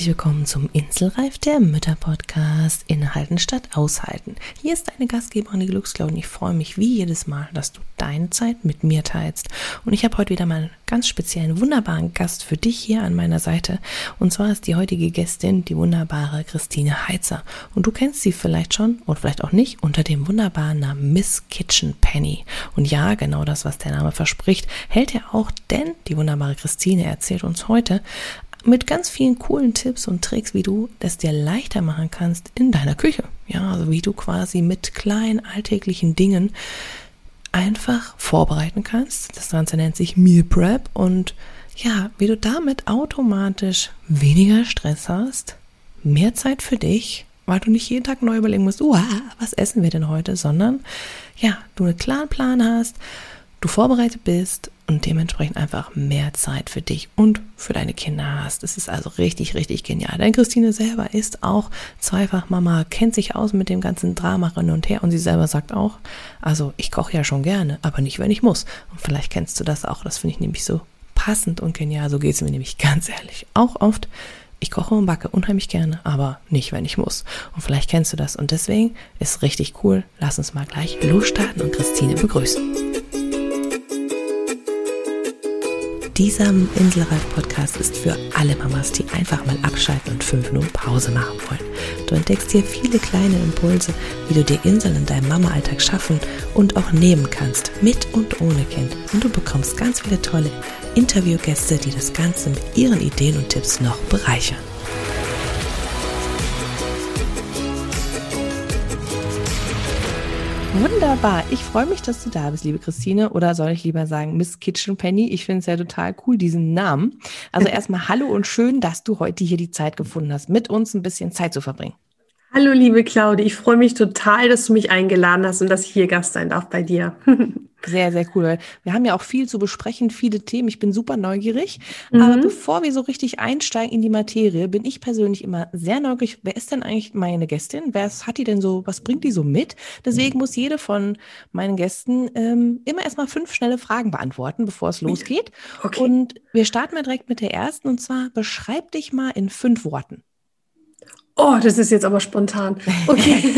Herzlich willkommen zum Inselreif der Mütter Podcast Inhalten statt Aushalten. Hier ist deine Gastgeberin die Glücksklaue und ich freue mich wie jedes Mal, dass du deine Zeit mit mir teilst. Und ich habe heute wieder mal einen ganz speziellen, wunderbaren Gast für dich hier an meiner Seite. Und zwar ist die heutige Gästin die wunderbare Christine Heitzer. Und du kennst sie vielleicht schon oder vielleicht auch nicht unter dem wunderbaren Namen Miss Kitchen Penny. Und ja, genau das, was der Name verspricht, hält er auch, denn die wunderbare Christine erzählt uns heute mit ganz vielen coolen Tipps und Tricks, wie du das dir leichter machen kannst in deiner Küche. Ja, also wie du quasi mit kleinen alltäglichen Dingen einfach vorbereiten kannst. Das Ganze nennt sich Meal Prep und ja, wie du damit automatisch weniger Stress hast, mehr Zeit für dich, weil du nicht jeden Tag neu überlegen musst, was essen wir denn heute, sondern ja, du einen klaren Plan hast, du vorbereitet bist und dementsprechend einfach mehr Zeit für dich und für deine Kinder hast. Es ist also richtig, richtig genial. Denn Christine selber ist auch zweifach Mama, kennt sich aus mit dem ganzen Drama hin und her und sie selber sagt auch, also ich koche ja schon gerne, aber nicht, wenn ich muss. Und vielleicht kennst du das auch. Das finde ich nämlich so passend und genial. So geht es mir nämlich ganz ehrlich auch oft. Ich koche und backe unheimlich gerne, aber nicht, wenn ich muss. Und vielleicht kennst du das. Und deswegen ist richtig cool. Lass uns mal gleich losstarten und Christine begrüßen. Dieser Inselreif-Podcast ist für alle Mamas, die einfach mal abschalten und fünf Minuten Pause machen wollen. Du entdeckst hier viele kleine Impulse, wie du dir Inseln in deinem Mama-Alltag schaffen und auch nehmen kannst, mit und ohne Kind. Und du bekommst ganz viele tolle Interviewgäste, die das Ganze mit ihren Ideen und Tipps noch bereichern. Wunderbar. Ich freue mich, dass du da bist, liebe Christine. Oder soll ich lieber sagen Miss Kitchen Penny? Ich finde es ja total cool, diesen Namen. Also erstmal hallo und schön, dass du heute hier die Zeit gefunden hast, mit uns ein bisschen Zeit zu verbringen. Hallo, liebe Claudia. Ich freue mich total, dass du mich eingeladen hast und dass ich hier Gast sein darf bei dir. Sehr, sehr cool. Wir haben ja auch viel zu besprechen, viele Themen. Ich bin super neugierig. Mhm. Aber bevor wir so richtig einsteigen in die Materie, bin ich persönlich immer sehr neugierig. Wer ist denn eigentlich meine Gästin? Wer hat die denn so, was bringt die so mit? Deswegen muss jede von meinen Gästen ähm, immer erstmal fünf schnelle Fragen beantworten, bevor es losgeht. Okay. Und wir starten mal direkt mit der ersten. Und zwar, beschreib dich mal in fünf Worten. Oh, das ist jetzt aber spontan. Okay,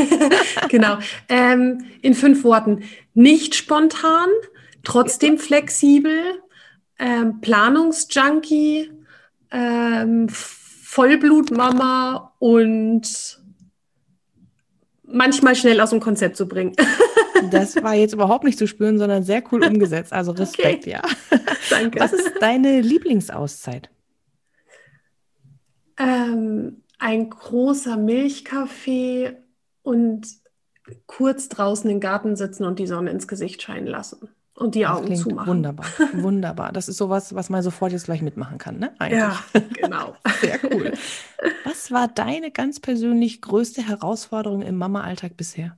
genau. Ähm, in fünf Worten. Nicht spontan, trotzdem flexibel, ähm, Planungsjunkie, ähm, Vollblutmama und manchmal schnell aus dem Konzept zu bringen. Das war jetzt überhaupt nicht zu spüren, sondern sehr cool umgesetzt. Also Respekt, okay. ja. Danke. Was ist deine Lieblingsauszeit? Ähm, ein großer Milchkaffee und kurz draußen im Garten sitzen und die Sonne ins Gesicht scheinen lassen und die das Augen zumachen. Wunderbar, wunderbar. Das ist sowas, was man sofort jetzt gleich mitmachen kann, ne? Eigentlich. Ja, genau. Sehr cool. Was war deine ganz persönlich größte Herausforderung im Mama-Alltag bisher?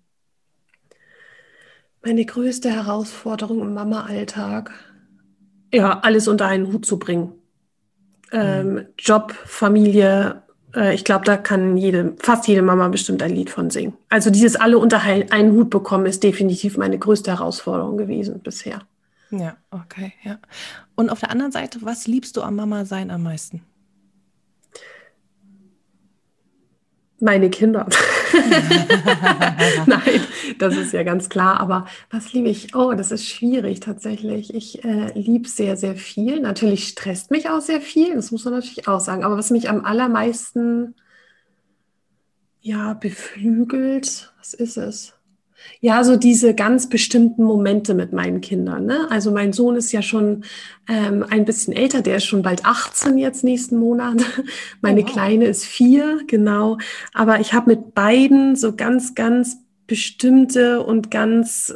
Meine größte Herausforderung im Mama-Alltag, ja, alles unter einen Hut zu bringen. Ähm, mhm. Job, Familie, äh, ich glaube, da kann jede, fast jede Mama bestimmt ein Lied von singen. Also dieses alle unter einen Hut bekommen ist definitiv meine größte Herausforderung gewesen bisher. Ja, okay, ja. Und auf der anderen Seite, was liebst du am Mama sein am meisten? Meine Kinder. Nein, das ist ja ganz klar. Aber was liebe ich? Oh, das ist schwierig tatsächlich. Ich äh, liebe sehr, sehr viel. Natürlich stresst mich auch sehr viel. Das muss man natürlich auch sagen. Aber was mich am allermeisten ja beflügelt, was ist es? Ja, so diese ganz bestimmten Momente mit meinen Kindern. Ne? Also mein Sohn ist ja schon ähm, ein bisschen älter, der ist schon bald 18 jetzt nächsten Monat. Meine oh, wow. Kleine ist vier, genau. Aber ich habe mit beiden so ganz, ganz bestimmte und ganz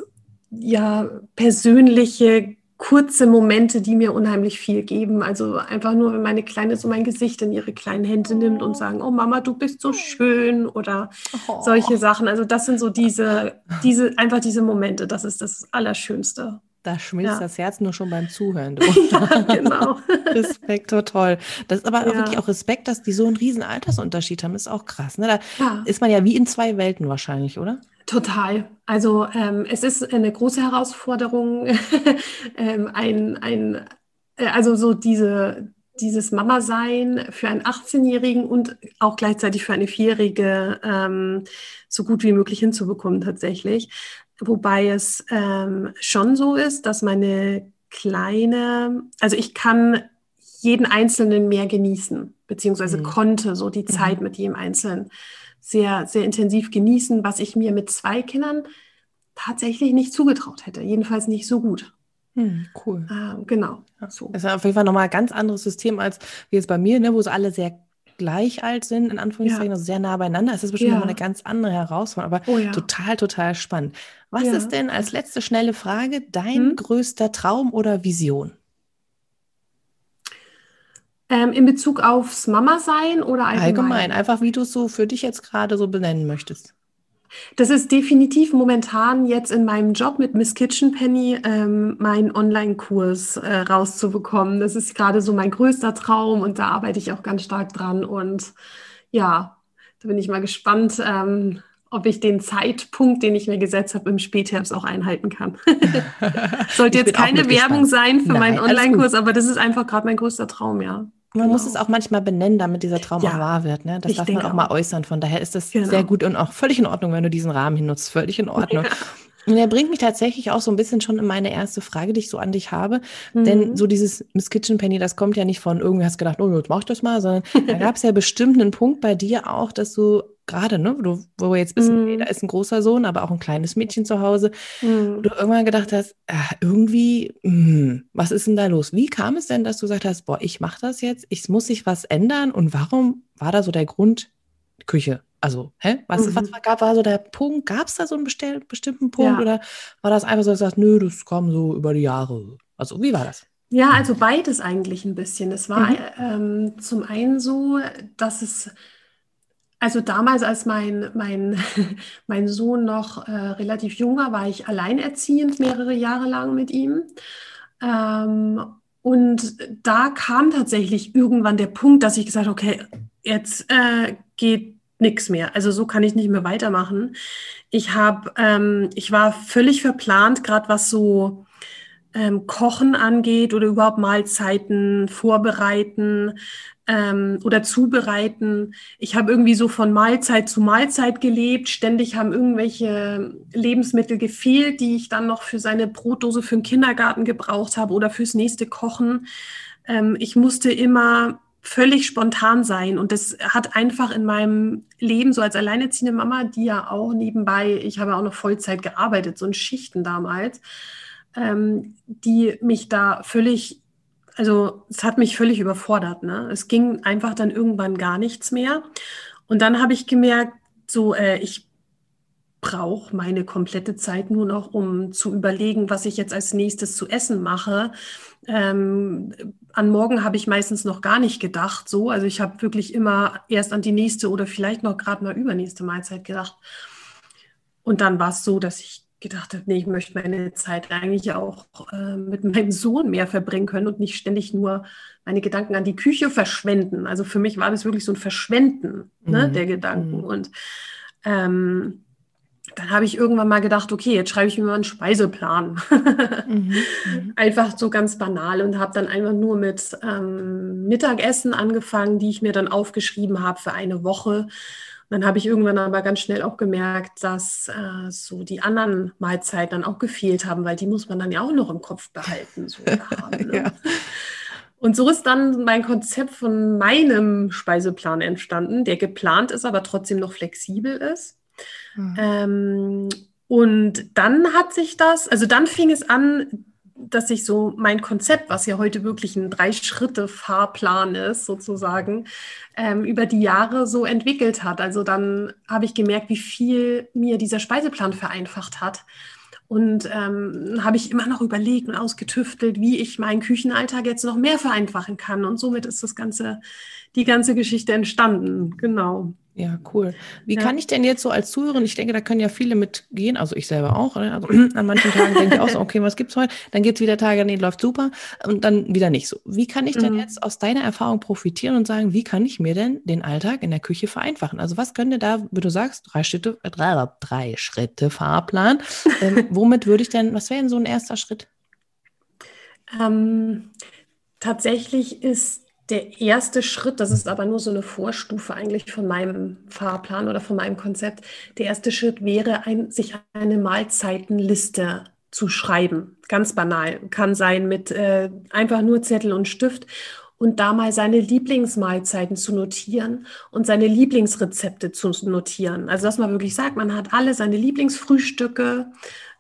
ja persönliche kurze Momente, die mir unheimlich viel geben. Also einfach nur, wenn meine Kleine so mein Gesicht in ihre kleinen Hände nimmt und oh. sagen, oh Mama, du bist so schön oder oh. solche Sachen. Also das sind so diese, diese, einfach diese Momente. Das ist das Allerschönste. Da schmilzt ja. das Herz nur schon beim Zuhören. ja, genau. Respekt, so toll. Das ist aber ja. wirklich auch Respekt, dass die so einen riesen Altersunterschied haben, ist auch krass. Ne? Da ja. ist man ja wie in zwei Welten wahrscheinlich, oder? Total. Also ähm, es ist eine große Herausforderung, ähm, ein, ein, äh, also so diese dieses Mama-Sein für einen 18-Jährigen und auch gleichzeitig für eine Vierjährige ähm, so gut wie möglich hinzubekommen tatsächlich. Wobei es ähm, schon so ist, dass meine kleine, also ich kann jeden Einzelnen mehr genießen, beziehungsweise mhm. konnte so die Zeit mhm. mit jedem Einzelnen sehr, sehr intensiv genießen, was ich mir mit zwei Kindern tatsächlich nicht zugetraut hätte. Jedenfalls nicht so gut. Hm, cool. Äh, genau. So. Das ist auf jeden Fall nochmal ein ganz anderes System als wie jetzt bei mir, ne, wo es alle sehr gleich alt sind, in Anführungszeichen, ja. also sehr nah beieinander. Es ist bestimmt ja. nochmal eine ganz andere Herausforderung, aber oh, ja. total, total spannend. Was ja. ist denn als letzte schnelle Frage dein hm? größter Traum oder Vision? Ähm, in Bezug aufs Mama-Sein oder allgemein? Allgemein, einfach wie du es so für dich jetzt gerade so benennen möchtest. Das ist definitiv momentan jetzt in meinem Job mit Miss Kitchen Penny ähm, meinen Online-Kurs äh, rauszubekommen. Das ist gerade so mein größter Traum und da arbeite ich auch ganz stark dran. Und ja, da bin ich mal gespannt, ähm, ob ich den Zeitpunkt, den ich mir gesetzt habe, im Spätherbst auch einhalten kann. Sollte jetzt keine Werbung sein für Nein, meinen Online-Kurs, aber das ist einfach gerade mein größter Traum, ja. Man genau. muss es auch manchmal benennen, damit dieser Traum ja, auch wahr wird. Ne? Das darf man auch, auch, mal äußern. Von daher ist das genau. sehr gut und auch völlig in Ordnung, wenn du diesen Rahmen hier nutzt. Völlig in Ordnung. Ja. Und er bringt mich tatsächlich auch so ein bisschen schon in meine erste Frage, die ich so an dich habe. Mhm. Denn so dieses Miss Kitchen Penny, das kommt ja nicht von irgendwie hast gedacht, oh, jetzt mach ich das mal, sondern da gab es ja bestimmt einen Punkt bei dir auch, dass du gerade, ne, wo, wo wir jetzt wissen, mm. da ist ein großer Sohn, aber auch ein kleines Mädchen zu Hause, mm. du irgendwann gedacht hast, ah, irgendwie, mh, was ist denn da los? Wie kam es denn, dass du gesagt hast, boah, ich mache das jetzt, ich muss sich was ändern und warum war da so der Grund Küche? Also, hä? Was, mhm. was gab, war so der Punkt? Gab es da so einen bestimmten Punkt ja. oder war das einfach so, dass du sagst, nö, das kam so über die Jahre? Also, wie war das? Ja, also beides eigentlich ein bisschen. Es war mhm. ähm, zum einen so, dass es also damals, als mein, mein, mein Sohn noch äh, relativ jung war, war ich alleinerziehend mehrere Jahre lang mit ihm. Ähm, und da kam tatsächlich irgendwann der Punkt, dass ich gesagt okay, jetzt äh, geht nichts mehr. Also so kann ich nicht mehr weitermachen. Ich habe, ähm, ich war völlig verplant, gerade was so ähm, Kochen angeht oder überhaupt Mahlzeiten vorbereiten ähm, oder zubereiten. Ich habe irgendwie so von Mahlzeit zu Mahlzeit gelebt. Ständig haben irgendwelche Lebensmittel gefehlt, die ich dann noch für seine Brotdose für den Kindergarten gebraucht habe oder fürs nächste Kochen. Ähm, ich musste immer völlig spontan sein. Und das hat einfach in meinem Leben, so als alleinerziehende Mama, die ja auch nebenbei, ich habe auch noch Vollzeit gearbeitet, so in Schichten damals, ähm, die mich da völlig, also es hat mich völlig überfordert. Ne? Es ging einfach dann irgendwann gar nichts mehr. Und dann habe ich gemerkt, so, äh, ich brauche meine komplette Zeit nur noch, um zu überlegen, was ich jetzt als nächstes zu essen mache. Ähm, an morgen habe ich meistens noch gar nicht gedacht, so. Also ich habe wirklich immer erst an die nächste oder vielleicht noch gerade mal übernächste Mahlzeit gedacht. Und dann war es so, dass ich gedacht habe, nee, ich möchte meine Zeit eigentlich auch äh, mit meinem Sohn mehr verbringen können und nicht ständig nur meine Gedanken an die Küche verschwenden. Also für mich war das wirklich so ein Verschwenden ne, mhm. der Gedanken. Mhm. Und ähm, dann habe ich irgendwann mal gedacht, okay, jetzt schreibe ich mir mal einen Speiseplan. mhm. mhm. Einfach so ganz banal und habe dann einfach nur mit ähm, Mittagessen angefangen, die ich mir dann aufgeschrieben habe für eine Woche dann habe ich irgendwann aber ganz schnell auch gemerkt, dass äh, so die anderen Mahlzeiten dann auch gefehlt haben, weil die muss man dann ja auch noch im Kopf behalten. So haben, ne? ja. Und so ist dann mein Konzept von meinem Speiseplan entstanden, der geplant ist, aber trotzdem noch flexibel ist. Mhm. Ähm, und dann hat sich das, also dann fing es an, dass sich so mein Konzept, was ja heute wirklich ein Drei-Schritte-Fahrplan ist, sozusagen, ähm, über die Jahre so entwickelt hat. Also dann habe ich gemerkt, wie viel mir dieser Speiseplan vereinfacht hat. Und ähm, habe ich immer noch überlegt und ausgetüftelt, wie ich meinen Küchenalltag jetzt noch mehr vereinfachen kann. Und somit ist das ganze, die ganze Geschichte entstanden. Genau. Ja, cool. Wie ja. kann ich denn jetzt so als Zuhörerin, ich denke, da können ja viele mitgehen, also ich selber auch, ne? also an manchen Tagen denke ich auch so, okay, was gibt's heute? Dann gibt's wieder Tage, nee, läuft super und dann wieder nicht so. Wie kann ich denn mhm. jetzt aus deiner Erfahrung profitieren und sagen, wie kann ich mir denn den Alltag in der Küche vereinfachen? Also was könnte da, wie du sagst, drei Schritte, äh, drei, drei Schritte Fahrplan, ähm, womit würde ich denn, was wäre denn so ein erster Schritt? Ähm, tatsächlich ist der erste Schritt, das ist aber nur so eine Vorstufe eigentlich von meinem Fahrplan oder von meinem Konzept. Der erste Schritt wäre, ein, sich eine Mahlzeitenliste zu schreiben. Ganz banal. Kann sein mit äh, einfach nur Zettel und Stift und da mal seine Lieblingsmahlzeiten zu notieren und seine Lieblingsrezepte zu notieren. Also dass man wirklich sagt, man hat alle seine Lieblingsfrühstücke,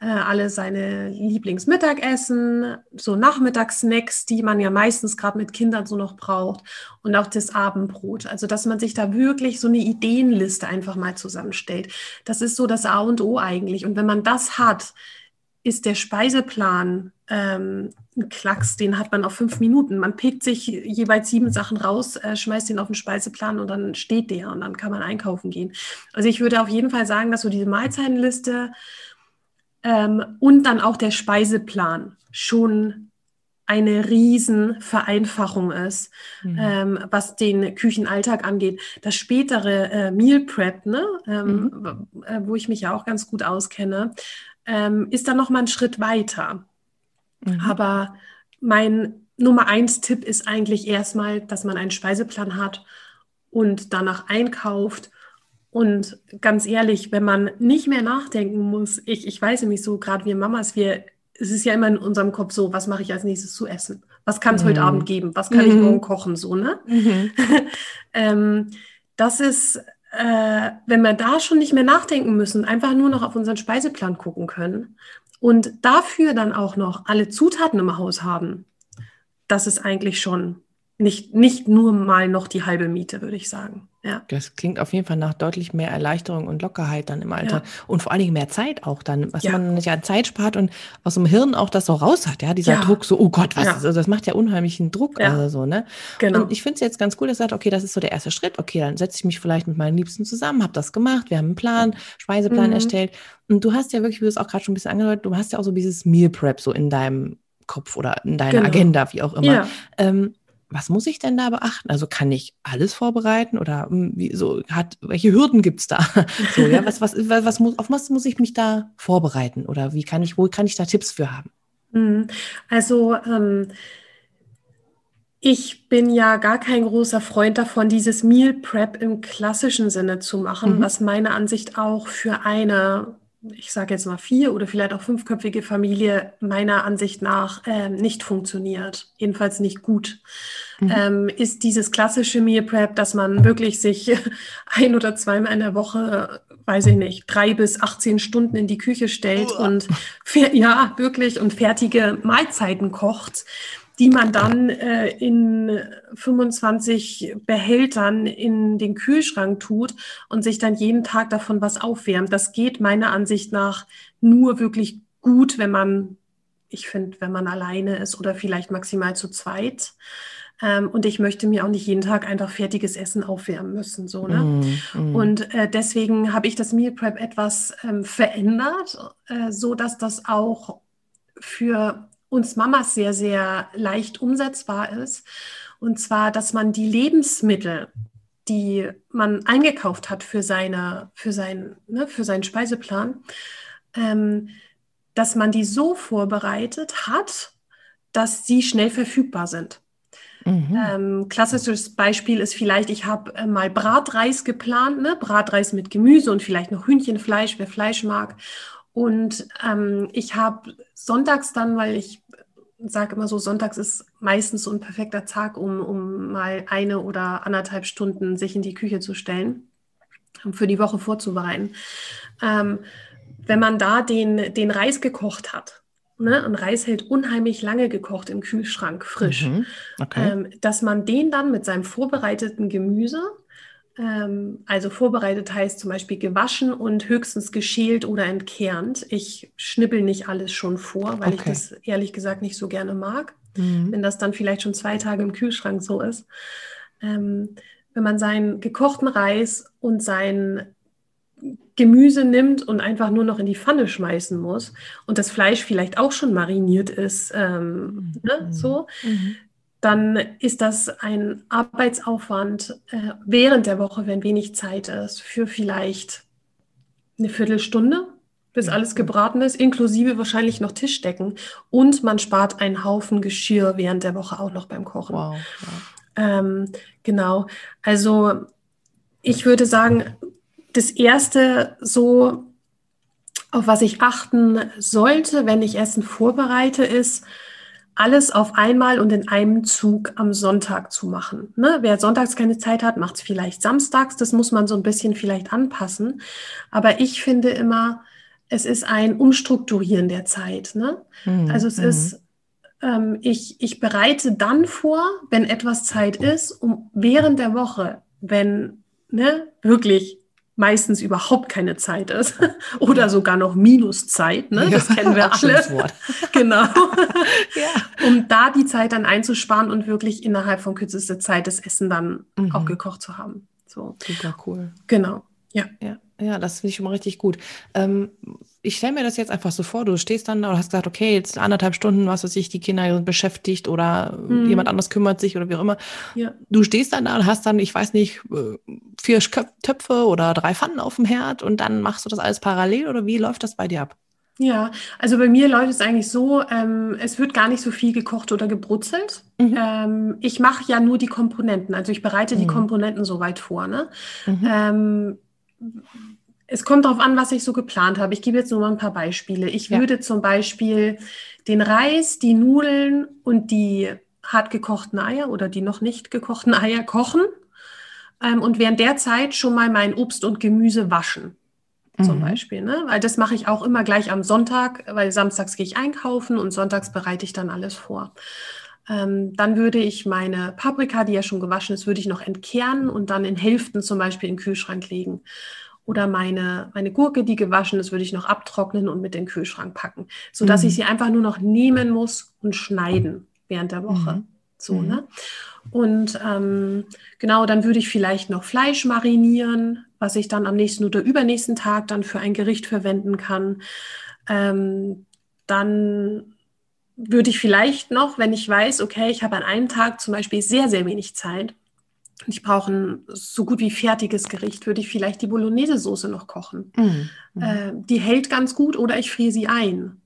äh, alle seine Lieblingsmittagessen, so Nachmittagssnacks, die man ja meistens gerade mit Kindern so noch braucht und auch das Abendbrot. Also dass man sich da wirklich so eine Ideenliste einfach mal zusammenstellt. Das ist so das A und O eigentlich. Und wenn man das hat, ist der Speiseplan ähm, ein Klacks, den hat man auf fünf Minuten. Man pickt sich jeweils sieben Sachen raus, äh, schmeißt den auf den Speiseplan und dann steht der und dann kann man einkaufen gehen. Also ich würde auf jeden Fall sagen, dass so diese Mahlzeitenliste ähm, und dann auch der Speiseplan schon eine Riesenvereinfachung ist, mhm. ähm, was den Küchenalltag angeht. Das spätere äh, Meal Prep, ne, ähm, mhm. äh, wo ich mich ja auch ganz gut auskenne, ähm, ist dann noch mal ein Schritt weiter. Mhm. Aber mein Nummer eins Tipp ist eigentlich erstmal, dass man einen Speiseplan hat und danach einkauft. Und ganz ehrlich, wenn man nicht mehr nachdenken muss, ich, ich weiß nämlich so, gerade wir Mamas, wir, es ist ja immer in unserem Kopf so, was mache ich als nächstes zu essen? Was kann es mhm. heute Abend geben? Was kann mhm. ich morgen kochen? So, ne? Mhm. ähm, das ist äh, wenn wir da schon nicht mehr nachdenken müssen, einfach nur noch auf unseren Speiseplan gucken können und dafür dann auch noch alle Zutaten im Haus haben, das ist eigentlich schon nicht, nicht nur mal noch die halbe Miete, würde ich sagen. Ja. Das klingt auf jeden Fall nach deutlich mehr Erleichterung und Lockerheit dann im Alltag ja. und vor allen Dingen mehr Zeit auch dann, was ja. man ja Zeit spart und aus dem Hirn auch das so raus hat, ja, dieser ja. Druck so, oh Gott, was ist, also das macht ja unheimlichen Druck, also so, ne? Genau. Und ich finde es jetzt ganz cool, dass er sagt, okay, das ist so der erste Schritt, okay, dann setze ich mich vielleicht mit meinen Liebsten zusammen, habe das gemacht, wir haben einen Plan, Speiseplan mhm. erstellt und du hast ja wirklich, wie du es auch gerade schon ein bisschen angedeutet, du hast ja auch so dieses Meal Prep so in deinem Kopf oder in deiner genau. Agenda, wie auch immer. Ja. Ähm, was muss ich denn da beachten? Also kann ich alles vorbereiten oder hm, wie, so hat, welche Hürden gibt es da? so, ja, was, was, was, was muss, auf was muss ich mich da vorbereiten oder wie kann ich, wo kann ich da Tipps für haben? Mhm. Also ähm, ich bin ja gar kein großer Freund davon, dieses Meal Prep im klassischen Sinne zu machen, mhm. was meiner Ansicht auch für eine ich sage jetzt mal vier oder vielleicht auch fünfköpfige Familie meiner Ansicht nach äh, nicht funktioniert, jedenfalls nicht gut, mhm. ähm, ist dieses klassische Meal Prep, dass man wirklich sich ein oder zweimal in der Woche, weiß ich nicht, drei bis 18 Stunden in die Küche stellt Uah. und ja, wirklich und fertige Mahlzeiten kocht die man dann äh, in 25 Behältern in den Kühlschrank tut und sich dann jeden Tag davon was aufwärmt. Das geht meiner Ansicht nach nur wirklich gut, wenn man, ich finde, wenn man alleine ist oder vielleicht maximal zu zweit. Ähm, und ich möchte mir auch nicht jeden Tag einfach fertiges Essen aufwärmen müssen. So, ne? Mm, mm. Und äh, deswegen habe ich das Meal Prep etwas ähm, verändert, äh, so dass das auch für uns Mamas sehr, sehr leicht umsetzbar ist. Und zwar, dass man die Lebensmittel, die man eingekauft hat für, seine, für, sein, ne, für seinen Speiseplan, ähm, dass man die so vorbereitet hat, dass sie schnell verfügbar sind. Mhm. Ähm, klassisches Beispiel ist vielleicht, ich habe äh, mal Bratreis geplant, ne? Bratreis mit Gemüse und vielleicht noch Hühnchenfleisch, wer Fleisch mag. Und ähm, ich habe sonntags dann, weil ich sage immer so, sonntags ist meistens so ein perfekter Tag, um, um mal eine oder anderthalb Stunden sich in die Küche zu stellen, um für die Woche vorzubereiten. Ähm, wenn man da den, den Reis gekocht hat, ne, und Reis hält unheimlich lange gekocht im Kühlschrank, frisch, mhm, okay. ähm, dass man den dann mit seinem vorbereiteten Gemüse also vorbereitet heißt zum Beispiel gewaschen und höchstens geschält oder entkernt. Ich schnippel nicht alles schon vor, weil okay. ich das ehrlich gesagt nicht so gerne mag, mhm. wenn das dann vielleicht schon zwei Tage im Kühlschrank so ist. Ähm, wenn man seinen gekochten Reis und sein Gemüse nimmt und einfach nur noch in die Pfanne schmeißen muss und das Fleisch vielleicht auch schon mariniert ist, ähm, ne, mhm. ne, so, mhm dann ist das ein Arbeitsaufwand äh, während der Woche, wenn wenig Zeit ist, für vielleicht eine Viertelstunde, bis alles gebraten ist, inklusive wahrscheinlich noch Tischdecken. Und man spart einen Haufen Geschirr während der Woche auch noch beim Kochen. Wow, wow. Ähm, genau. Also ich würde sagen, das erste so, auf was ich achten sollte, wenn ich Essen vorbereite, ist, alles auf einmal und in einem Zug am Sonntag zu machen. Ne? Wer sonntags keine Zeit hat, macht es vielleicht samstags. Das muss man so ein bisschen vielleicht anpassen. Aber ich finde immer, es ist ein Umstrukturieren der Zeit. Ne? Mhm. Also es mhm. ist, ähm, ich, ich bereite dann vor, wenn etwas Zeit ist, um während der Woche, wenn ne, wirklich meistens überhaupt keine Zeit ist oder sogar noch Minuszeit, ne? das kennen wir alle. genau. ja. Um da die Zeit dann einzusparen und wirklich innerhalb von kürzester Zeit das Essen dann mhm. auch gekocht zu haben. So. Super cool. Genau. Ja. ja. Ja, das finde ich schon mal richtig gut. Ähm, ich stelle mir das jetzt einfach so vor, du stehst dann da und hast gesagt, okay, jetzt anderthalb Stunden, was weiß ich, die Kinder sind beschäftigt oder mhm. jemand anderes kümmert sich oder wie auch immer. Ja. Du stehst dann da und hast dann, ich weiß nicht, äh, vier Töpfe oder drei Pfannen auf dem Herd und dann machst du das alles parallel oder wie läuft das bei dir ab? Ja, also bei mir läuft es eigentlich so, ähm, es wird gar nicht so viel gekocht oder gebrutzelt. Mhm. Ähm, ich mache ja nur die Komponenten, also ich bereite mhm. die Komponenten soweit vor. Ne? Mhm. Ähm, es kommt darauf an, was ich so geplant habe. Ich gebe jetzt nur mal ein paar Beispiele. Ich ja. würde zum Beispiel den Reis, die Nudeln und die hart gekochten Eier oder die noch nicht gekochten Eier kochen ähm, und während der Zeit schon mal mein Obst und Gemüse waschen. Zum mhm. Beispiel, ne? Weil das mache ich auch immer gleich am Sonntag, weil samstags gehe ich einkaufen und sonntags bereite ich dann alles vor. Ähm, dann würde ich meine Paprika, die ja schon gewaschen ist, würde ich noch entkernen und dann in Hälften zum Beispiel in den Kühlschrank legen. Oder meine, meine Gurke, die gewaschen ist, würde ich noch abtrocknen und mit in den Kühlschrank packen, sodass mhm. ich sie einfach nur noch nehmen muss und schneiden während der Woche. Mhm. So, mhm. ne? Und ähm, genau, dann würde ich vielleicht noch Fleisch marinieren, was ich dann am nächsten oder übernächsten Tag dann für ein Gericht verwenden kann. Ähm, dann würde ich vielleicht noch, wenn ich weiß, okay, ich habe an einem Tag zum Beispiel sehr, sehr wenig Zeit ich brauche ein so gut wie fertiges Gericht, würde ich vielleicht die Bolognese-Soße noch kochen. Mhm. Äh, die hält ganz gut oder ich friere sie ein.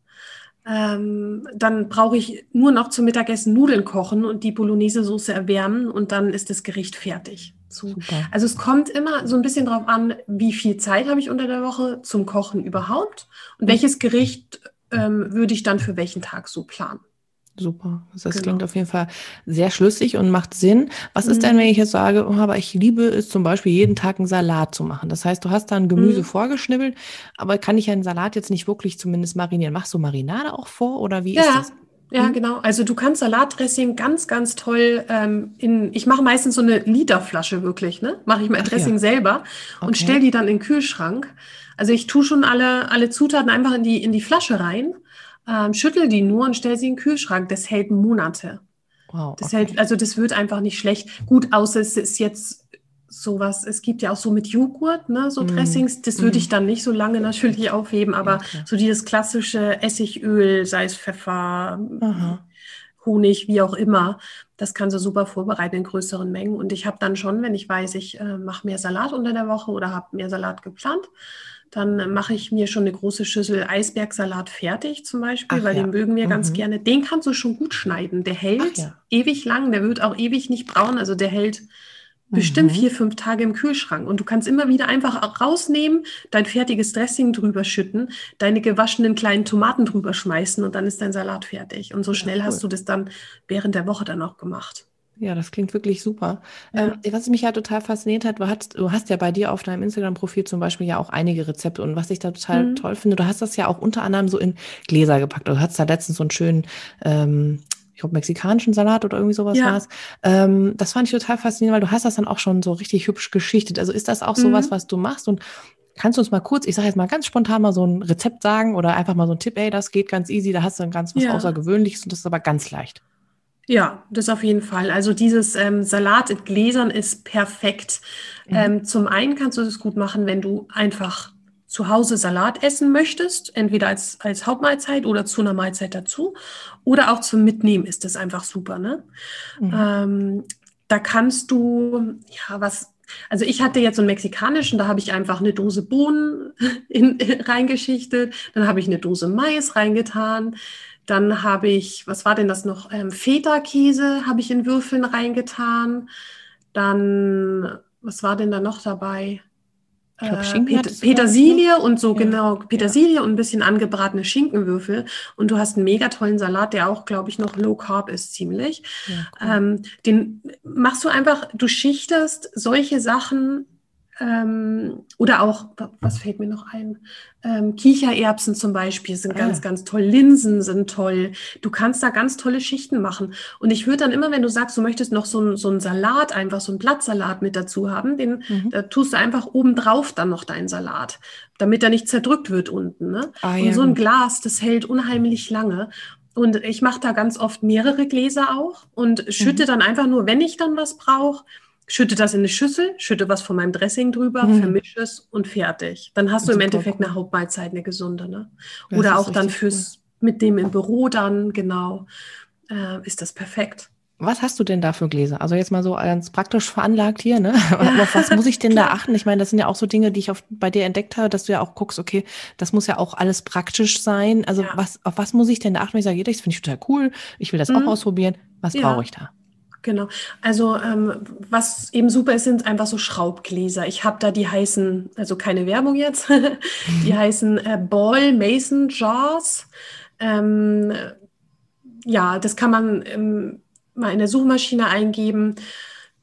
Ähm, dann brauche ich nur noch zum Mittagessen Nudeln kochen und die Bolognese-Soße erwärmen und dann ist das Gericht fertig. So. Also es kommt immer so ein bisschen darauf an, wie viel Zeit habe ich unter der Woche zum Kochen überhaupt und welches Gericht ähm, würde ich dann für welchen Tag so planen. Super. Das genau. klingt auf jeden Fall sehr schlüssig und macht Sinn. Was mhm. ist denn, wenn ich jetzt sage, oh, aber ich liebe es zum Beispiel jeden Tag einen Salat zu machen? Das heißt, du hast da ein Gemüse mhm. vorgeschnibbelt, aber kann ich einen Salat jetzt nicht wirklich zumindest marinieren? Machst du Marinade auch vor oder wie ja. ist das? Ja, mhm. genau. Also du kannst Salatdressing ganz, ganz toll ähm, in, ich mache meistens so eine Literflasche wirklich, ne? Mache ich mein Ach, Dressing ja. selber und okay. stell die dann in den Kühlschrank. Also ich tue schon alle, alle Zutaten einfach in die, in die Flasche rein ähm, schüttel die nur und stell sie in den Kühlschrank. Das hält Monate. Wow, das hält, also das wird einfach nicht schlecht. Gut, außer es ist jetzt sowas, es gibt ja auch so mit Joghurt, ne, so mm. Dressings, das mm. würde ich dann nicht so lange natürlich aufheben, aber okay. so dieses klassische Essigöl, sei es Pfeffer, Aha. Honig, wie auch immer, das kannst du super vorbereiten in größeren Mengen. Und ich habe dann schon, wenn ich weiß, ich äh, mache mehr Salat unter der Woche oder habe mehr Salat geplant, dann mache ich mir schon eine große Schüssel Eisbergsalat fertig zum Beispiel, Ach weil ja. den mögen wir mhm. ganz gerne. Den kannst du schon gut schneiden. Der hält ja. ewig lang, der wird auch ewig nicht braun. Also der hält mhm. bestimmt vier, fünf Tage im Kühlschrank. Und du kannst immer wieder einfach rausnehmen, dein fertiges Dressing drüber schütten, deine gewaschenen kleinen Tomaten drüber schmeißen und dann ist dein Salat fertig. Und so schnell ja, cool. hast du das dann während der Woche dann auch gemacht. Ja, das klingt wirklich super. Ja. Ähm, was mich ja total fasziniert hat, du hast, du hast ja bei dir auf deinem Instagram-Profil zum Beispiel ja auch einige Rezepte und was ich da total mhm. toll finde, du hast das ja auch unter anderem so in Gläser gepackt. Du hast da letztens so einen schönen, ähm, ich glaube, mexikanischen Salat oder irgendwie sowas ja. war es. Ähm, das fand ich total faszinierend, weil du hast das dann auch schon so richtig hübsch geschichtet. Also ist das auch mhm. sowas, was du machst und Kannst du uns mal kurz, ich sage jetzt mal ganz spontan mal so ein Rezept sagen oder einfach mal so ein Tipp, ey, das geht ganz easy, da hast du dann ganz was ja. Außergewöhnliches und das ist aber ganz leicht. Ja, das auf jeden Fall. Also dieses ähm, Salat in Gläsern ist perfekt. Mhm. Ähm, zum einen kannst du das gut machen, wenn du einfach zu Hause Salat essen möchtest, entweder als, als Hauptmahlzeit oder zu einer Mahlzeit dazu. Oder auch zum Mitnehmen ist das einfach super. Ne? Mhm. Ähm, da kannst du, ja, was, also ich hatte jetzt so einen mexikanischen, da habe ich einfach eine Dose Bohnen in, in, reingeschichtet, dann habe ich eine Dose Mais reingetan, Dann habe ich, was war denn das noch? Ähm, Feta-Käse habe ich in Würfeln reingetan. Dann, was war denn da noch dabei? glaub, Äh, Schinken ich, Petersilie und so, Ja. genau, Petersilie und ein bisschen angebratene Schinkenwürfel. Und du hast einen mega tollen Salat, der auch, glaube ich, noch low carb ist, ziemlich. Ja, cool. Ähm, den machst du einfach, du schichtest solche Sachen ähm, oder auch, was fällt mir noch ein? Ähm, Kichererbsen zum Beispiel sind Ah. ganz, ganz toll. Linsen sind toll. Du kannst da ganz tolle Schichten machen. Und ich würde dann immer, wenn du sagst, du möchtest noch so einen so einen Salat, einfach so einen Blattsalat mit dazu haben, den Mhm. da tust du einfach obendrauf dann noch deinen Salat, damit er nicht zerdrückt wird unten. Ne? Ah, Und ja, so ein. Glas, das hält unheimlich lange. Und ich mache da ganz oft mehrere Gläser auch und Mhm. schütte dann einfach nur, wenn ich dann was brauche, schütte das in eine Schüssel, schütte was von meinem Dressing drüber, Mhm. vermische es und fertig. Dann hast du im Endeffekt cool. eine Hauptmahlzeit, eine gesunde. Ne? Das Oder auch dann fürs mit dem im Büro dann, genau, äh, ist das perfekt. Was hast du denn da für Gläser? Also jetzt mal so ganz praktisch veranlagt hier, ne? Auf was muss ich denn da achten? Ich meine, das sind ja auch so Dinge, die ich auf, bei dir entdeckt habe, dass du ja auch guckst, okay, das muss ja auch alles praktisch sein. Also Ja. was, auf was muss ich denn da achten? Wenn ich sage, das finde ich total cool, ich will das auch Mhm. ausprobieren. Was Ja. brauche ich da? Genau. Also ähm, was eben super ist, sind einfach so Schraubgläser. Ich habe da die heißen, also keine Werbung jetzt, die heißen äh, Ball Mason Jars. Ähm, ja, das kann man ähm, mal in der Suchmaschine eingeben,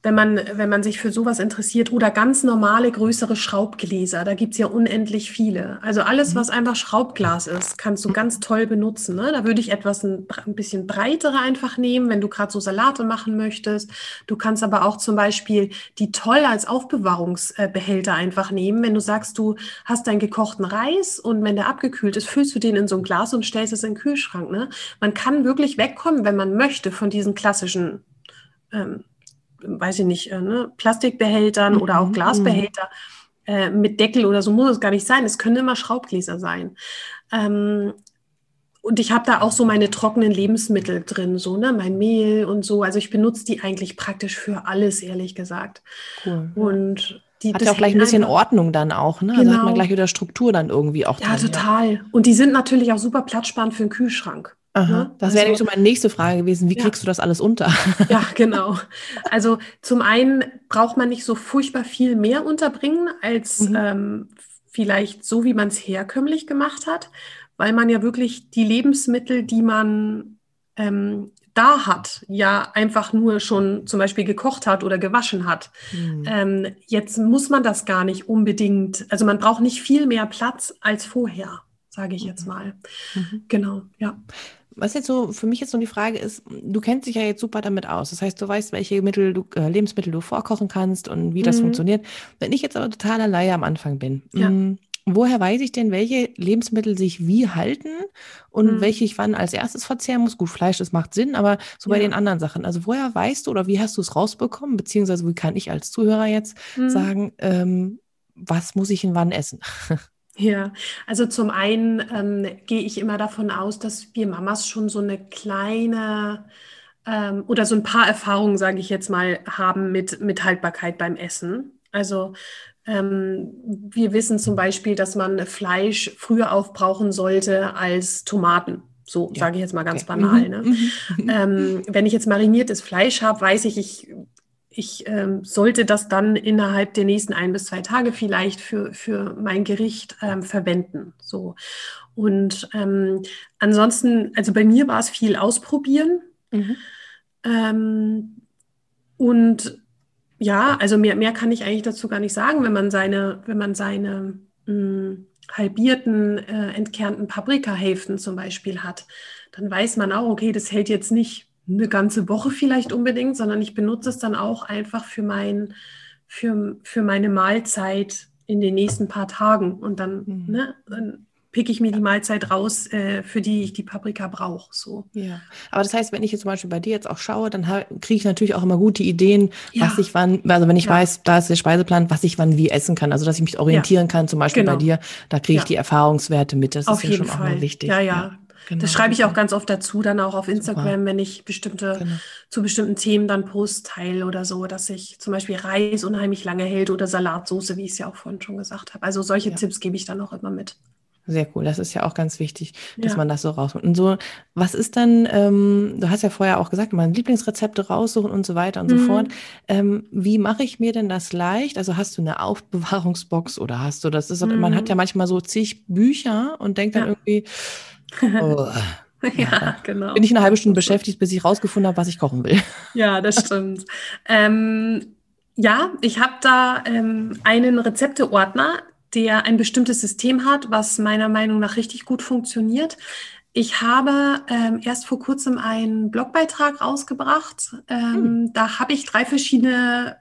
wenn man, wenn man sich für sowas interessiert. Oder ganz normale, größere Schraubgläser. Da gibt's ja unendlich viele. Also alles, was einfach Schraubglas ist, kannst du ganz toll benutzen. Ne? Da würde ich etwas ein, ein bisschen breitere einfach nehmen, wenn du gerade so Salate machen möchtest. Du kannst aber auch zum Beispiel die toll als Aufbewahrungsbehälter einfach nehmen. Wenn du sagst, du hast deinen gekochten Reis und wenn der abgekühlt ist, füllst du den in so ein Glas und stellst es in den Kühlschrank. Ne? Man kann wirklich wegkommen, wenn man möchte, von diesen klassischen, ähm, weiß ich nicht, äh, ne? Plastikbehältern oder auch Mhm, Glasbehälter äh, mit Deckel oder so muss es gar nicht sein. Es können immer Schraubgläser sein. Ähm, und ich habe da auch so meine trockenen Lebensmittel drin, so, ne, mein Mehl und so. Also ich benutze die eigentlich praktisch für alles, ehrlich gesagt. Cool. Und die Hat das ja auch gleich ein bisschen einfach- Ordnung dann auch, ne? Also hat man Genau. gleich wieder Struktur dann irgendwie auch Ja, drin. total. Und die sind natürlich auch super platzsparend für den Kühlschrank. Aha. Ne? Das wäre Also- nämlich so meine nächste Frage gewesen. Wie Ja. kriegst du das alles unter? Ja, genau. Also zum einen braucht man nicht so furchtbar viel mehr unterbringen als Mhm. ähm, vielleicht so, wie man es herkömmlich gemacht hat, weil man ja wirklich die Lebensmittel, die man ähm, da hat, ja einfach nur schon zum Beispiel gekocht hat oder gewaschen hat. Hm. Ähm, jetzt muss man das gar nicht unbedingt, also man braucht nicht viel mehr Platz als vorher, sage ich jetzt mal. Mhm. Genau, ja. Was jetzt so für mich jetzt so die Frage ist, du kennst dich ja jetzt super damit aus. Das heißt, du weißt, welche Mittel du, äh, Lebensmittel du vorkochen kannst und wie das Mhm. funktioniert. Wenn ich jetzt aber totaler Laie am Anfang bin, Ja. mh, woher weiß ich denn, welche Lebensmittel sich wie halten und Mhm. welche ich wann als erstes verzehren muss? Gut, Fleisch, das macht Sinn, aber so bei Ja. den anderen Sachen. Also woher weißt du oder wie hast du es rausbekommen? Beziehungsweise wie kann ich als Zuhörer jetzt Mhm. sagen, ähm, was muss ich in wann essen? Ja, also zum einen ähm, gehe ich immer davon aus, dass wir Mamas schon so eine kleine ähm, oder so ein paar Erfahrungen, sage ich jetzt mal, haben mit, mit Haltbarkeit beim Essen. Also ähm, wir wissen zum Beispiel, dass man Fleisch früher aufbrauchen sollte als Tomaten. So Ja, sage ich jetzt mal ganz Okay. banal. Mhm, Ne? mhm. Ähm, wenn ich jetzt mariniertes Fleisch habe, weiß ich, ich, ich ähm, sollte das dann innerhalb der nächsten ein bis zwei Tage vielleicht für, für mein Gericht ähm, verwenden. So. Und ähm, ansonsten, also bei mir war es viel ausprobieren. Mhm. Ähm, und ja, also mehr, mehr kann ich eigentlich dazu gar nicht sagen, wenn man seine, wenn man seine mh, halbierten, äh, entkernten Paprikahälften zum Beispiel hat, dann weiß man auch, okay, das hält jetzt nicht eine ganze Woche vielleicht unbedingt, sondern ich benutze es dann auch einfach für mein, für, für meine Mahlzeit in den nächsten paar Tagen. Und dann, Mhm. ne, dann pick ich mir die Mahlzeit raus, äh, für die ich die Paprika brauche. So. Ja, aber das heißt, wenn ich jetzt zum Beispiel bei dir jetzt auch schaue, dann kriege ich natürlich auch immer gute Ideen, Ja. was ich wann, also wenn ich Ja. weiß, da ist der Speiseplan, was ich wann wie essen kann, also dass ich mich orientieren kann, zum Beispiel bei Genau. dir, da kriege ich Ja. die Erfahrungswerte mit, das Auf ist ja schon auch Fall. mal wichtig. Ja, ja. Genau, Das schreibe ich auch super. ganz oft dazu, dann auch auf Instagram, wenn ich bestimmte, Genau. zu bestimmten Themen dann Post teile oder so, dass ich zum Beispiel Reis unheimlich lange hält oder Salatsoße, wie ich es ja auch vorhin schon gesagt habe. Also solche Ja. Tipps gebe ich dann auch immer mit. Sehr cool. Das ist ja auch ganz wichtig, dass ja. man das so rausholt. Und so, was ist dann, ähm, du hast ja vorher auch gesagt, meine Lieblingsrezepte raussuchen und so weiter und mhm. so fort. Ähm, wie mache ich mir denn das leicht? Also hast du eine Aufbewahrungsbox oder hast du das? Ist, mhm. Man hat ja manchmal so zig Bücher und denkt dann ja. irgendwie, oh, ja, genau. Bin ich eine halbe Stunde beschäftigt, bis ich rausgefunden habe, was ich kochen will. Ja, das stimmt. ähm, ja, ich habe da ähm, einen Rezepteordner, der ein bestimmtes System hat, was meiner Meinung nach richtig gut funktioniert. Ich habe ähm, erst vor kurzem einen Blogbeitrag rausgebracht. Ähm, hm. Da habe ich drei verschiedene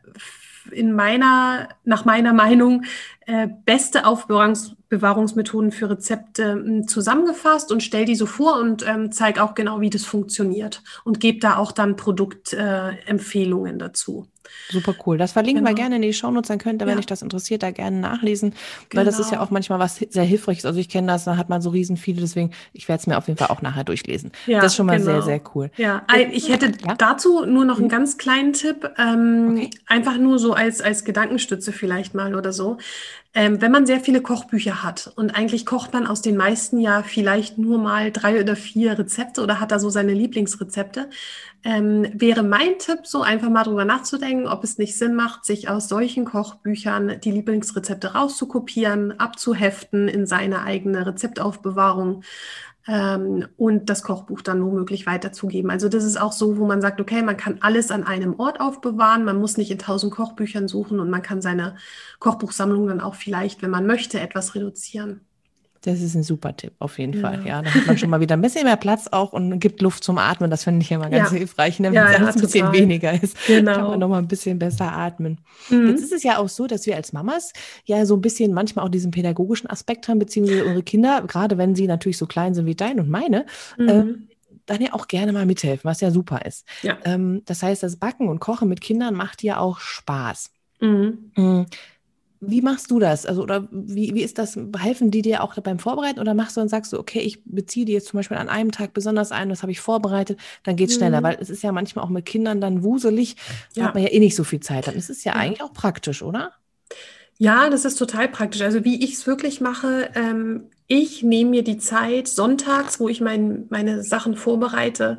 in meiner, nach meiner Meinung, äh, beste Aufbewahrungsmethoden für Rezepte äh, zusammengefasst und stelle die so vor und ähm, zeige auch genau, wie das funktioniert und gebe da auch dann Produktempfehlungen äh, dazu. Super cool. Das verlinken genau. wir gerne in die Shownotes, dann könnt ihr, wenn ja. euch das interessiert, da gerne nachlesen, genau. weil das ist ja genau. auch manchmal was sehr hilfreiches. Also ich kenne das, da hat man so riesen viele, deswegen ich werde es mir auf jeden Fall auch nachher durchlesen. Ja, das ist schon mal genau. sehr, sehr cool. Ja, ich hätte ja? dazu nur noch einen mhm. ganz kleinen Tipp, ähm, okay. einfach nur so als, als Gedankenstütze vielleicht mal oder so. Ähm, wenn man sehr viele Kochbücher hat und eigentlich kocht man aus den meisten ja vielleicht nur mal drei oder vier Rezepte oder hat da so seine Lieblingsrezepte, ähm, wäre mein Tipp, so einfach mal drüber nachzudenken, ob es nicht Sinn macht, sich aus solchen Kochbüchern die Lieblingsrezepte rauszukopieren, abzuheften in seine eigene Rezeptaufbewahrung ähm, und das Kochbuch dann womöglich weiterzugeben. Also das ist auch so, wo man sagt, okay, man kann alles an einem Ort aufbewahren, man muss nicht in tausend Kochbüchern suchen und man kann seine Kochbuchsammlung dann auch vielleicht, wenn man möchte, etwas reduzieren. Das ist ein super Tipp, auf jeden ja. Fall. Ja, da hat man schon mal wieder ein bisschen mehr Platz auch und gibt Luft zum Atmen. Das finde ich immer ganz ja. hilfreich, ne? wenn ja, es ja, ein bisschen weniger ist. Genau. Kann man noch mal ein bisschen besser atmen. Mhm. Jetzt ist es ja auch so, dass wir als Mamas ja so ein bisschen manchmal auch diesen pädagogischen Aspekt haben, beziehungsweise unsere Kinder, gerade wenn sie natürlich so klein sind wie dein und meine, mhm. ähm, dann ja auch gerne mal mithelfen, was ja super ist. Ja. Ähm, das heißt, das Backen und Kochen mit Kindern macht ja auch Spaß. Mhm. Wie machst du das? Also, oder wie, wie ist das? Helfen die dir auch beim Vorbereiten oder machst du und sagst du, okay, ich beziehe die jetzt zum Beispiel an einem Tag besonders ein, das habe ich vorbereitet, dann geht es mhm. schneller, weil es ist ja manchmal auch mit Kindern dann wuselig, da ja. hat man ja eh nicht so viel Zeit. Dann ist es ja, ja. eigentlich auch praktisch, oder? Ja, das ist total praktisch. Also wie ich es wirklich mache, ähm, ich nehme mir die Zeit sonntags, wo ich mein, meine Sachen vorbereite,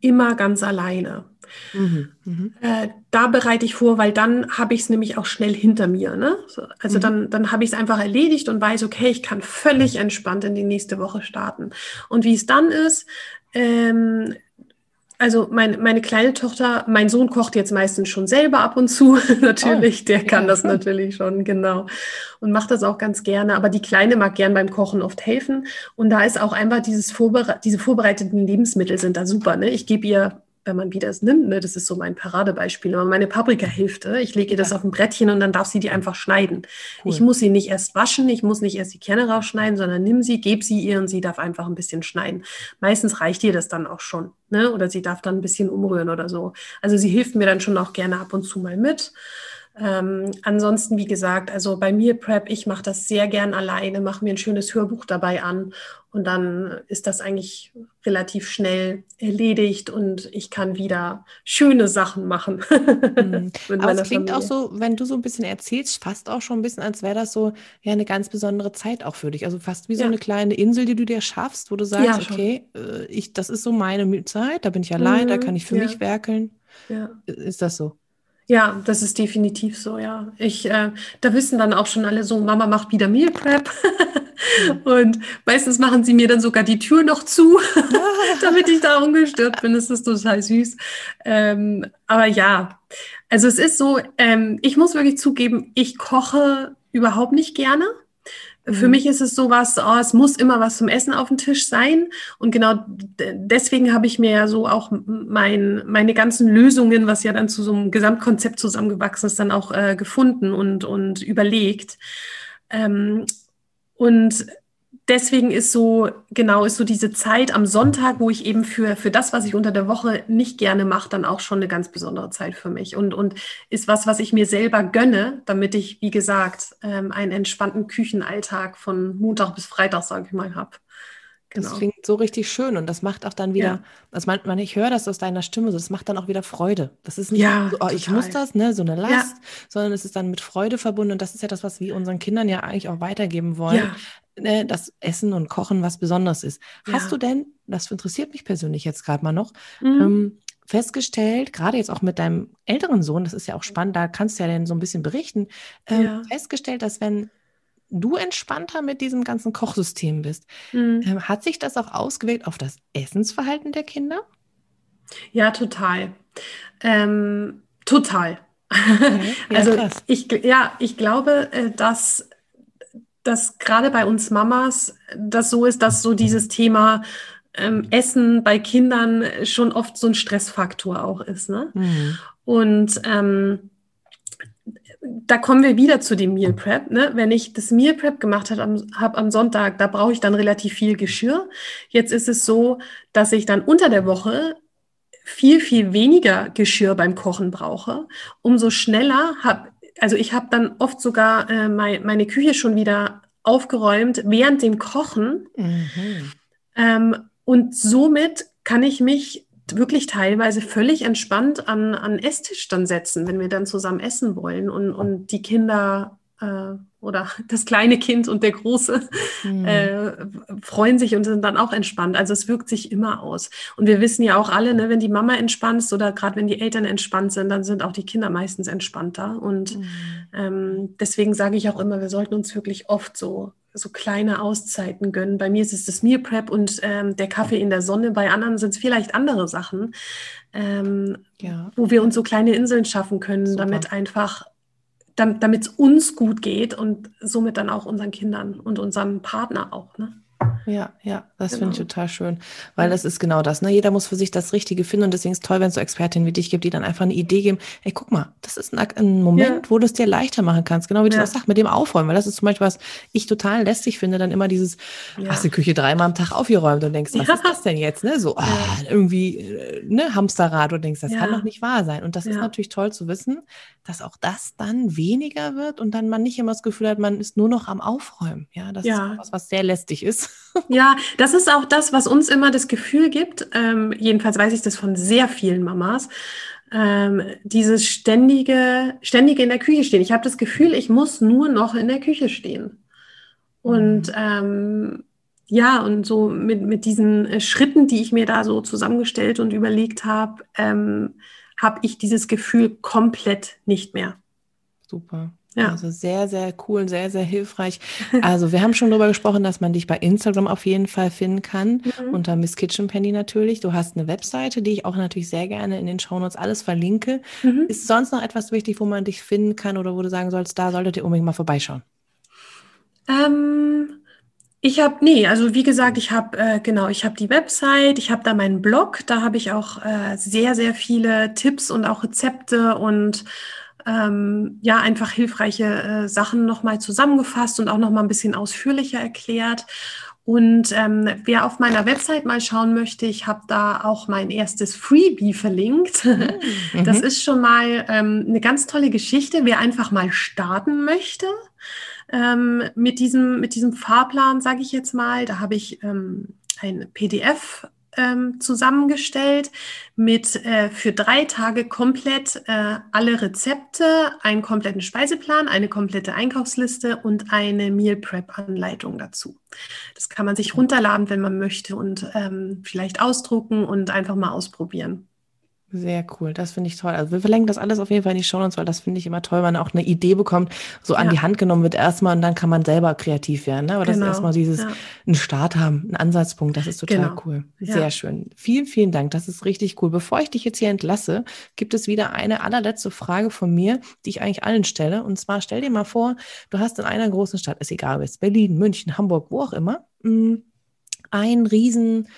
immer ganz alleine. Mhm, mhm. Äh, da bereite ich vor, weil dann habe ich es nämlich auch schnell hinter mir. Ne? Also mhm. dann, dann habe ich es einfach erledigt und weiß, okay, ich kann völlig entspannt in die nächste Woche starten. Und wie es dann ist, ähm, also mein, meine kleine Tochter, mein Sohn kocht jetzt meistens schon selber ab und zu, natürlich, oh, der kann ja. das natürlich schon, genau. Und macht das auch ganz gerne. Aber die Kleine mag gern beim Kochen oft helfen. Und da ist auch einfach dieses Vorbere diese vorbereiteten Lebensmittel sind da super. Ne? Ich gebe ihr wenn man wieder es nimmt, ne, das ist so mein Paradebeispiel, aber meine Paprikahälfte, ich lege ihr das auf ein Brettchen und dann darf sie die einfach schneiden. Cool. Ich muss sie nicht erst waschen, ich muss nicht erst die Kerne rausschneiden, sondern nimm sie, gebe sie ihr und sie darf einfach ein bisschen schneiden. Meistens reicht ihr das dann auch schon, ne? oder sie darf dann ein bisschen umrühren oder so. Also sie hilft mir dann schon auch gerne ab und zu mal mit. Ähm, ansonsten, wie gesagt, also bei mir Prep, ich mache das sehr gern alleine, mache mir ein schönes Hörbuch dabei an und dann ist das eigentlich relativ schnell erledigt und ich kann wieder schöne Sachen machen. Mhm. Aber es klingt Familie. auch so, wenn du so ein bisschen erzählst, fast auch schon ein bisschen, als wäre das so ja eine ganz besondere Zeit auch für dich. Also fast wie so ja. eine kleine Insel, die du dir schaffst, wo du sagst, ja, okay, äh, ich, das ist so meine Zeit, da bin ich allein, mhm. da kann ich für ja. mich werkeln. Ist das so? Ja, das ist definitiv so, ja. Ich, äh, da wissen dann auch schon alle so, Mama macht wieder Meal Prep. Und meistens machen sie mir dann sogar die Tür noch zu, damit ich da ungestört bin. Das ist total süß. Ähm, aber ja, also es ist so, ähm, ich muss wirklich zugeben, ich koche überhaupt nicht gerne. Für mhm. mich ist es sowas, oh, es muss immer was zum Essen auf dem Tisch sein. Und genau deswegen habe ich mir ja so auch mein, meine ganzen Lösungen, was ja dann zu so einem Gesamtkonzept zusammengewachsen ist, dann auch äh, gefunden und, und überlegt. Ähm, und deswegen ist so, genau, ist so diese Zeit am Sonntag, wo ich eben für, für das, was ich unter der Woche nicht gerne mache, dann auch schon eine ganz besondere Zeit für mich. Und, und ist was, was ich mir selber gönne, damit ich, wie gesagt, ähm, einen entspannten Küchenalltag von Montag bis Freitag, sage ich mal, habe. Genau. Das klingt so richtig schön und das macht auch dann wieder, ja. also man, man, ich höre das aus deiner Stimme, so, das macht dann auch wieder Freude. Das ist nicht ja, so, oh, ich muss das, ne, so eine Last, ja. sondern es ist dann mit Freude verbunden und das ist ja das, was wir unseren Kindern ja eigentlich auch weitergeben wollen. ne, dass Essen und Kochen was Besonderes ist. Hast du denn, das interessiert mich persönlich jetzt gerade mal noch, mhm. ähm, festgestellt, gerade jetzt auch mit deinem älteren Sohn, das ist ja auch spannend, da kannst du ja dann so ein bisschen berichten, ähm, festgestellt, dass wenn du entspannter mit diesem ganzen Kochsystem bist, mhm. ähm, hat sich das auch ausgewirkt auf das Essensverhalten der Kinder? Ja, total. Ähm, total. Okay. Ja, also krass. ich, ja, ich glaube, äh, dass, dass gerade bei uns Mamas das so ist, dass so dieses Thema ähm, Essen bei Kindern schon oft so ein Stressfaktor auch ist. Ne? Mhm. Und ähm, da kommen wir wieder zu dem Meal Prep. Ne? Wenn ich das Meal Prep gemacht habe am, hab am Sonntag, da brauche ich dann relativ viel Geschirr. Jetzt ist es so, dass ich dann unter der Woche viel, viel weniger Geschirr beim Kochen brauche. Umso schneller habe, also ich habe dann oft sogar äh, mein, meine Küche schon wieder aufgeräumt während dem Kochen. Mhm. Ähm, und somit kann ich mich wirklich teilweise völlig entspannt an, an Esstisch dann setzen, wenn wir dann zusammen essen wollen und, und die Kinder äh, oder das kleine Kind und der große mhm. äh, freuen sich und sind dann auch entspannt. Also es wirkt sich immer aus. Und wir wissen ja auch alle, ne, wenn die Mama entspannt ist oder gerade wenn die Eltern entspannt sind, dann sind auch die Kinder meistens entspannter. Und mhm. ähm, deswegen sage ich auch immer, wir sollten uns wirklich oft so so kleine Auszeiten gönnen. Bei mir ist es das Meal Prep und ähm, der Kaffee in der Sonne. Bei anderen sind es vielleicht andere Sachen, ähm, ja. wo wir uns so kleine Inseln schaffen können, Super. damit einfach, damit es uns gut geht und somit dann auch unseren Kindern und unserem Partner auch. Ne? Ja, ja, das genau. finde ich total schön, weil das ist genau das. Ne? Jeder muss für sich das Richtige finden und deswegen ist es toll, wenn es so Expertinnen wie dich gibt, die dann einfach eine Idee geben. Ey, guck mal, das ist ein, ein Moment, ja. wo du es dir leichter machen kannst, genau wie ja. du auch sagst, mit dem Aufräumen, weil das ist zum Beispiel was ich total lästig finde, dann immer dieses, hast die Küche dreimal am Tag aufgeräumt und denkst, was ist das denn jetzt? Ne? So, ah, irgendwie, äh, ne, Hamsterrad und denkst, das kann doch nicht wahr sein. Und das ist natürlich toll zu wissen, dass auch das dann weniger wird und dann man nicht immer das Gefühl hat, man ist nur noch am Aufräumen. Ja, das ist was, was sehr lästig ist. Ja, das ist auch das, was uns immer das Gefühl gibt. Ähm, jedenfalls weiß ich das von sehr vielen Mamas. Ähm, dieses ständige, ständige in der Küche stehen. Ich habe das Gefühl, ich muss nur noch in der Küche stehen. Und mhm. ähm, ja, und so mit, mit diesen äh, Schritten, die ich mir da so zusammengestellt und überlegt habe, ähm, habe ich dieses Gefühl komplett nicht mehr. Super. Ja. Also sehr, sehr cool, sehr, sehr hilfreich. Also wir haben schon darüber gesprochen, dass man dich bei Instagram auf jeden Fall finden kann, mhm. unter Miss Kitchen Penny natürlich. Du hast eine Webseite, die ich auch natürlich sehr gerne in den Shownotes alles verlinke. Mhm. Ist sonst noch etwas wichtig, wo man dich finden kann oder wo du sagen sollst, da solltet ihr unbedingt mal vorbeischauen? Ähm, ich habe, nee, also wie gesagt, ich habe, äh, genau, ich habe die Website, ich habe da meinen Blog, da habe ich auch äh, sehr, sehr viele Tipps und auch Rezepte und ähm, ja einfach hilfreiche äh, Sachen nochmal zusammengefasst und auch nochmal ein bisschen ausführlicher erklärt. Und ähm, wer auf meiner Website mal schauen möchte, ich habe da auch mein erstes Freebie verlinkt. Mhm. Das ist schon mal ähm, eine ganz tolle Geschichte. Wer einfach mal starten möchte ähm, mit, diesem, mit diesem Fahrplan, sage ich jetzt mal, da habe ich ähm, ein PDF ähm, zusammengestellt mit äh, für drei Tage komplett äh, alle Rezepte, einen kompletten Speiseplan, eine komplette Einkaufsliste und eine Meal Prep Anleitung dazu. Das kann man sich runterladen, wenn man möchte und ähm, vielleicht ausdrucken und einfach mal ausprobieren. Sehr cool, das finde ich toll. Also wir verlinken das alles auf jeden Fall in die Show Notes, weil das finde ich immer toll, wenn man auch eine Idee bekommt, so an ja. die Hand genommen wird erstmal und dann kann man selber kreativ werden. Ne? Aber genau. das ist genau, erstmal dieses ja. einen Start haben, einen Ansatzpunkt, das ist total genau. cool. Sehr ja. schön. Vielen, vielen Dank, das ist richtig cool. Bevor ich dich jetzt hier entlasse, gibt es wieder eine allerletzte Frage von mir, die ich eigentlich allen stelle. Und zwar stell dir mal vor, du hast in einer großen Stadt, ist egal, ist Berlin, München, Hamburg, wo auch immer, mm, ein riesen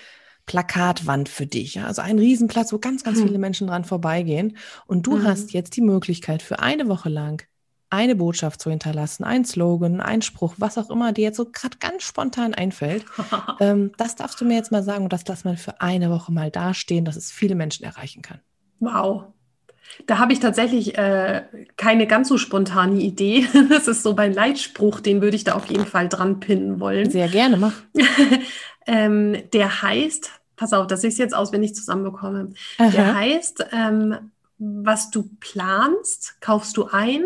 Plakatwand für dich. Ja? Also ein Riesenplatz, wo ganz, ganz hm. viele Menschen dran vorbeigehen. Und du mhm. hast jetzt die Möglichkeit, für eine Woche lang eine Botschaft zu hinterlassen, ein Slogan, ein Spruch, was auch immer dir jetzt so gerade ganz spontan einfällt. ähm, das darfst du mir jetzt mal sagen und das lass mal für eine Woche mal dastehen, dass es viele Menschen erreichen kann. Wow. Da habe ich tatsächlich äh, keine ganz so spontane Idee. Das ist so mein Leitspruch, den würde ich da auf jeden Fall dran pinnen wollen. Sehr gerne, mach. ähm, der heißt, pass auf, dass ich es jetzt auswendig zusammenbekomme. Aha. Der heißt, ähm, was du planst, kaufst du ein,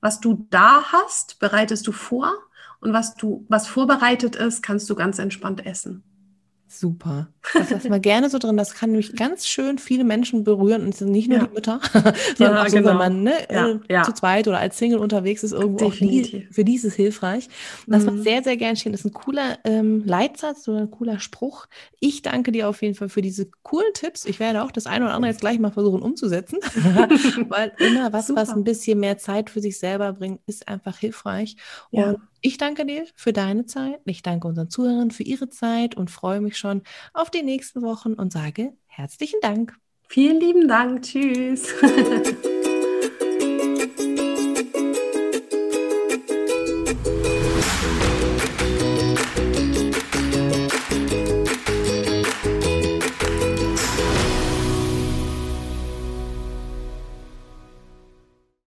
was du da hast, bereitest du vor und was du, was vorbereitet ist, kannst du ganz entspannt essen. Super. Das lassen wir gerne so drin. Das kann nämlich ganz schön viele Menschen berühren und es sind nicht nur ja. die Mütter, sondern ja, auch so, genau. wenn man ne, ja, äh, zu zweit oder als Single unterwegs ist, irgendwo Definitiv. auch die, für die ist es hilfreich. Und das mhm. macht sehr, sehr gern stehen. Das ist ein cooler ähm, Leitsatz oder ein cooler Spruch. Ich danke dir auf jeden Fall für diese coolen Tipps. Ich werde auch das eine oder andere jetzt gleich mal versuchen umzusetzen, weil immer was, Super. was ein bisschen mehr Zeit für sich selber bringt, ist einfach hilfreich. Und ich danke dir für deine Zeit. Ich danke unseren Zuhörern für ihre Zeit und freue mich schon auf die nächsten Wochen und sage herzlichen Dank. Vielen lieben Dank. Tschüss.